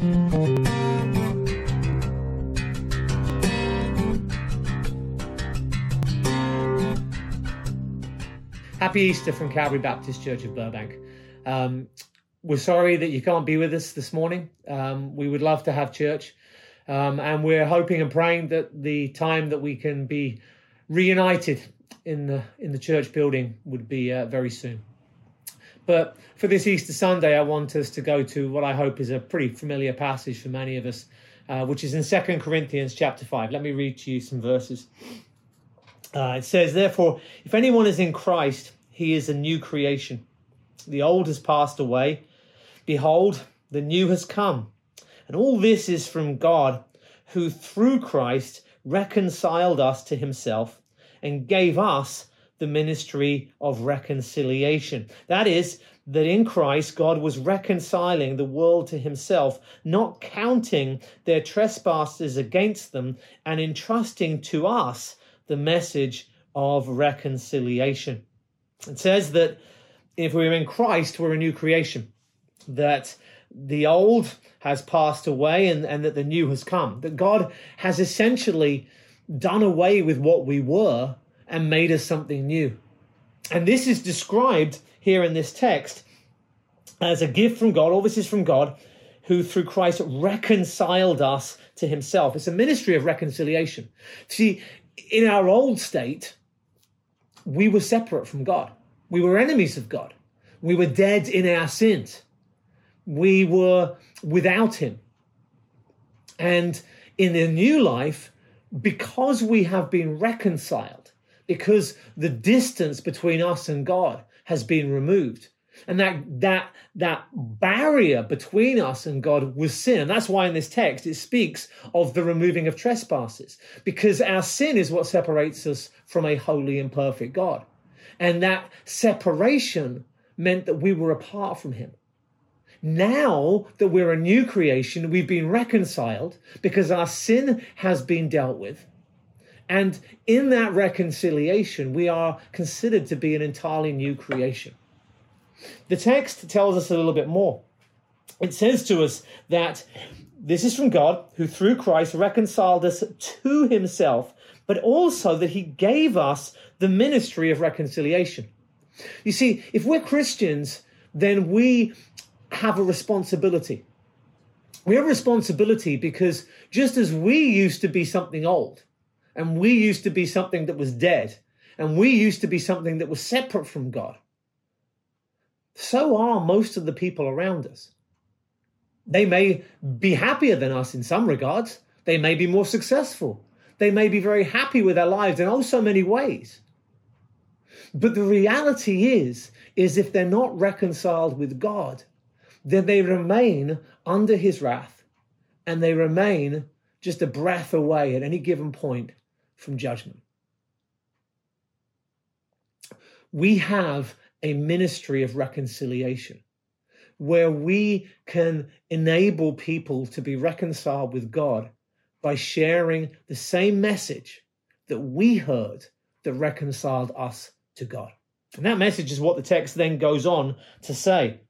Happy Easter from Calvary Baptist Church of Burbank. Um, we're sorry that you can't be with us this morning. Um, we would love to have church. Um, and we're hoping and praying that the time that we can be reunited in the in the church building would be uh, very soon. But for this Easter Sunday, I want us to go to what I hope is a pretty familiar passage for many of us, uh, which is in Second Corinthians chapter 5. Let me read to you some verses. Uh, it says, Therefore, if anyone is in Christ, he is a new creation. The old has passed away. Behold, the new has come. And all this is from God, who through Christ reconciled us to himself and gave us the ministry of reconciliation. That is, that in Christ God was reconciling the world to himself, not counting their trespasses against them, and entrusting to us the message of reconciliation. It says that if we're in Christ, we're a new creation, that the old has passed away and, and that the new has come, that God has essentially done away with what we were and made us something new. And this is described here in this text as a gift from God. All this is from God, who through Christ reconciled us to himself. It's a ministry of reconciliation. See, in our old state, we were separate from God. We were enemies of God. We were dead in our sins. We were without Him. And in the new life, because we have been reconciled, because the distance between us and God has been removed, and that that that barrier between us and God was sin. And that's why in this text it speaks of the removing of trespasses, because our sin is what separates us from a holy and perfect God. And that separation meant that we were apart from him. Now that we're a new creation, we've been reconciled because our sin has been dealt with. And in that reconciliation, we are considered to be an entirely new creation. The text tells us a little bit more. It says to us that this is from God, who through Christ reconciled us to himself, but also that he gave us the ministry of reconciliation. You see, if we're Christians, then we have a responsibility. We have a responsibility because just as we used to be something old, and we used to be something that was dead, and we used to be something that was separate from God, so are most of the people around us. They may be happier than us in some regards. They may be more successful. They may be very happy with their lives in oh so many ways. But the reality is, is if they're not reconciled with God, then they remain under his wrath and they remain just a breath away at any given point from judgment. We have a ministry of reconciliation where we can enable people to be reconciled with God by sharing the same message that we heard that reconciled us to God. And that message is what the text then goes on to say.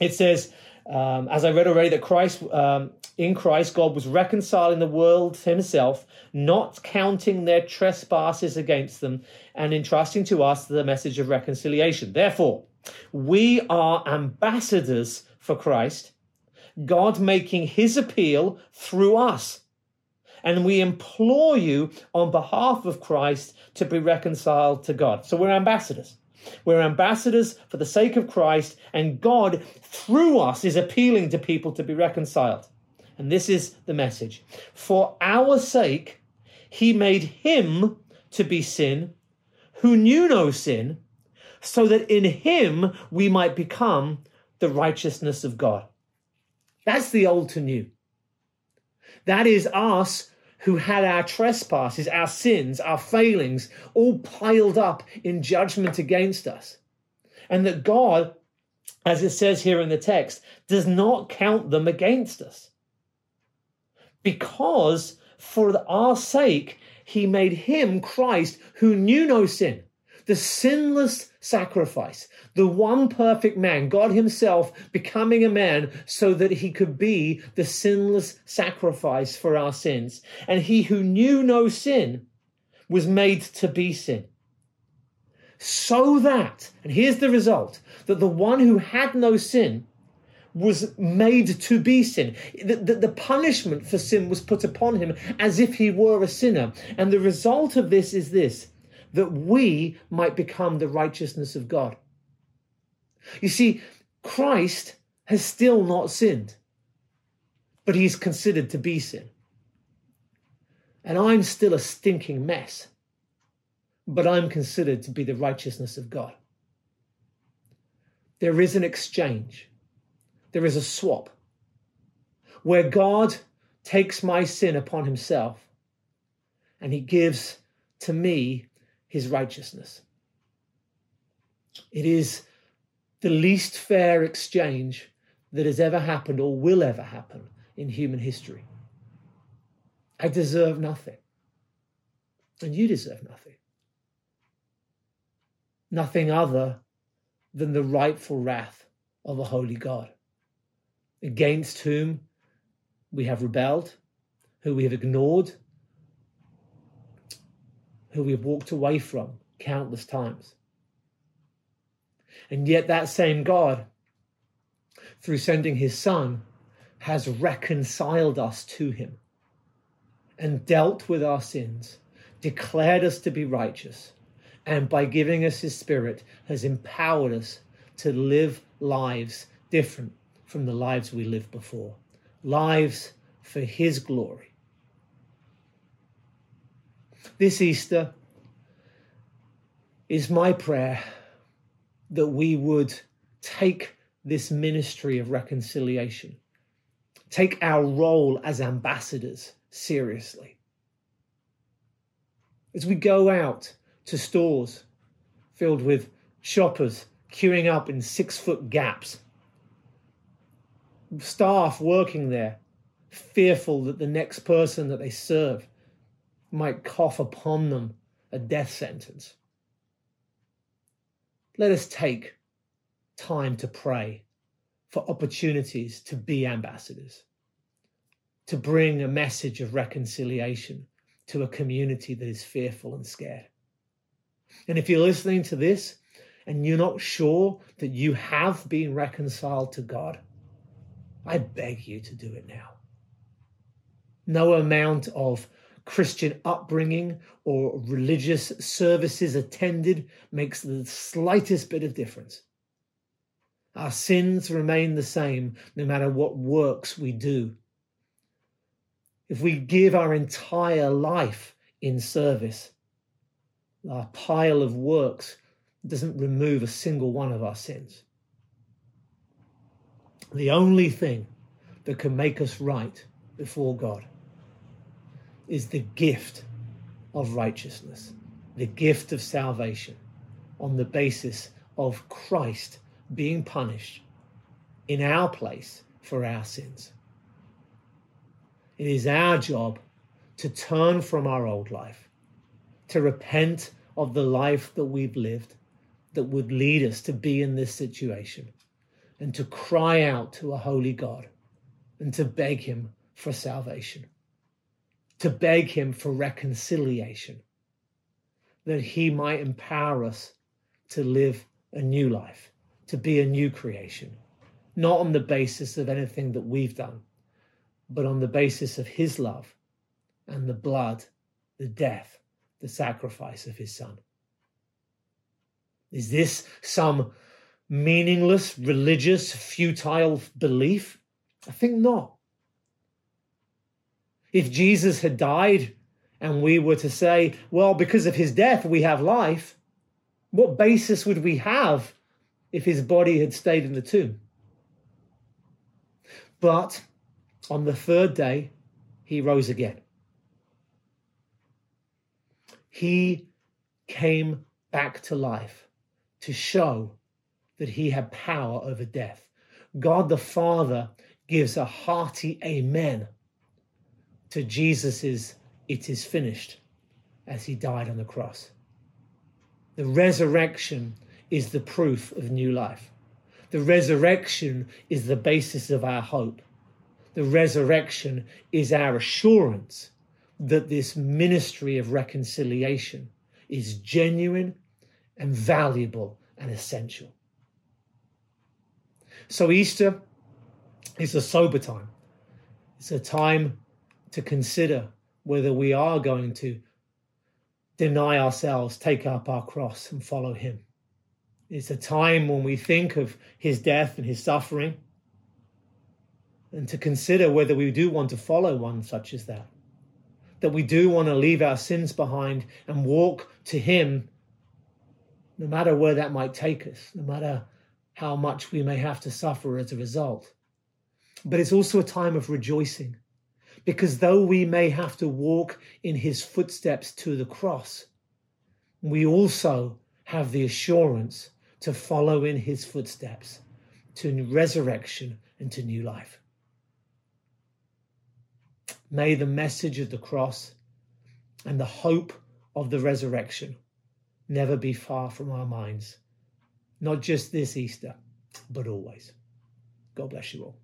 It says, um, as I read already, that Christ, um, in Christ, God was reconciling the world himself, not counting their trespasses against them, and entrusting to us the message of reconciliation. Therefore, we are ambassadors for Christ, God making his appeal through us. And we implore you on behalf of Christ to be reconciled to God. So we're ambassadors. We're ambassadors for the sake of Christ, and God, through us, is appealing to people to be reconciled. And this is the message. For our sake, he made him to be sin who knew no sin, so that in him we might become the righteousness of God. That's the old to new. That is us who had our trespasses, our sins, our failings all piled up in judgment against us. And that God, as it says here in the text, does not count them against us. Because for our sake, he made him, Christ, who knew no sin, the sinless sacrifice, the one perfect man, God Himself becoming a man so that He could be the sinless sacrifice for our sins. And He who knew no sin was made to be sin. So that, and here's the result, that the one who had no sin was made to be sin. The, the, the, punishment for sin was put upon him as if he were a sinner. And the result of this is this that we might become the righteousness of God. You see, Christ has still not sinned, but he's considered to be sin. And I'm still a stinking mess, but I'm considered to be the righteousness of God. There is an exchange there is a swap where God takes my sin upon himself and he gives to me his righteousness. It is the least fair exchange that has ever happened or will ever happen in human history. I deserve nothing, and you deserve nothing. Nothing other than the rightful wrath of a holy God against whom we have rebelled, who we have ignored, who we have walked away from countless times. And yet, that same God, through sending his Son, has reconciled us to him and dealt with our sins, declared us to be righteous, and by giving us his Spirit, has empowered us to live lives different from the lives we lived before, lives for His glory. This Easter is my prayer that we would take this ministry of reconciliation, take our role as ambassadors seriously. As we go out to stores filled with shoppers queuing up in six foot gaps staff working there, fearful that the next person that they serve might cough upon them a death sentence. Let us take time to pray for opportunities to be ambassadors, to bring a message of reconciliation to a community that is fearful and scared. And if you're listening to this and you're not sure that you have been reconciled to God, I beg you to do it now. No amount of Christian upbringing or religious services attended makes the slightest bit of difference. Our sins remain the same no matter what works we do. If we give our entire life in service, our pile of works doesn't remove a single one of our sins. The only thing that can make us right before God is the gift of righteousness, the gift of salvation on the basis of Christ being punished in our place for our sins. It is our job to turn from our old life, to repent of the life that we've lived that would lead us to be in this situation, and to cry out to a holy God and to beg Him for salvation, to beg Him for reconciliation, that He might empower us to live a new life, to be a new creation, not on the basis of anything that we've done, but on the basis of His love and the blood, the death, the sacrifice of His Son. Is this some meaningless, religious, futile belief? I think not. If Jesus had died and we were to say, well, because of his death, we have life, what basis would we have if his body had stayed in the tomb? But on the third day, he rose again. He came back to life to show that he had power over death. God the Father gives a hearty amen to Jesus's it is finished as he died on the cross. The resurrection is the proof of new life. The resurrection is the basis of our hope. The resurrection is our assurance that this ministry of reconciliation is genuine and valuable and essential. So, Easter is a sober time. It's a time to consider whether we are going to deny ourselves, take up our cross, and follow Him. It's a time when we think of His death and His suffering, and to consider whether we do want to follow one such as that. That we do want to leave our sins behind and walk to Him, no matter where that might take us, no matter how much we may have to suffer as a result. But it's also a time of rejoicing because though we may have to walk in his footsteps to the cross, we also have the assurance to follow in his footsteps to resurrection and to new life. May the message of the cross and the hope of the resurrection never be far from our minds, not just this Easter, but always. God bless you all.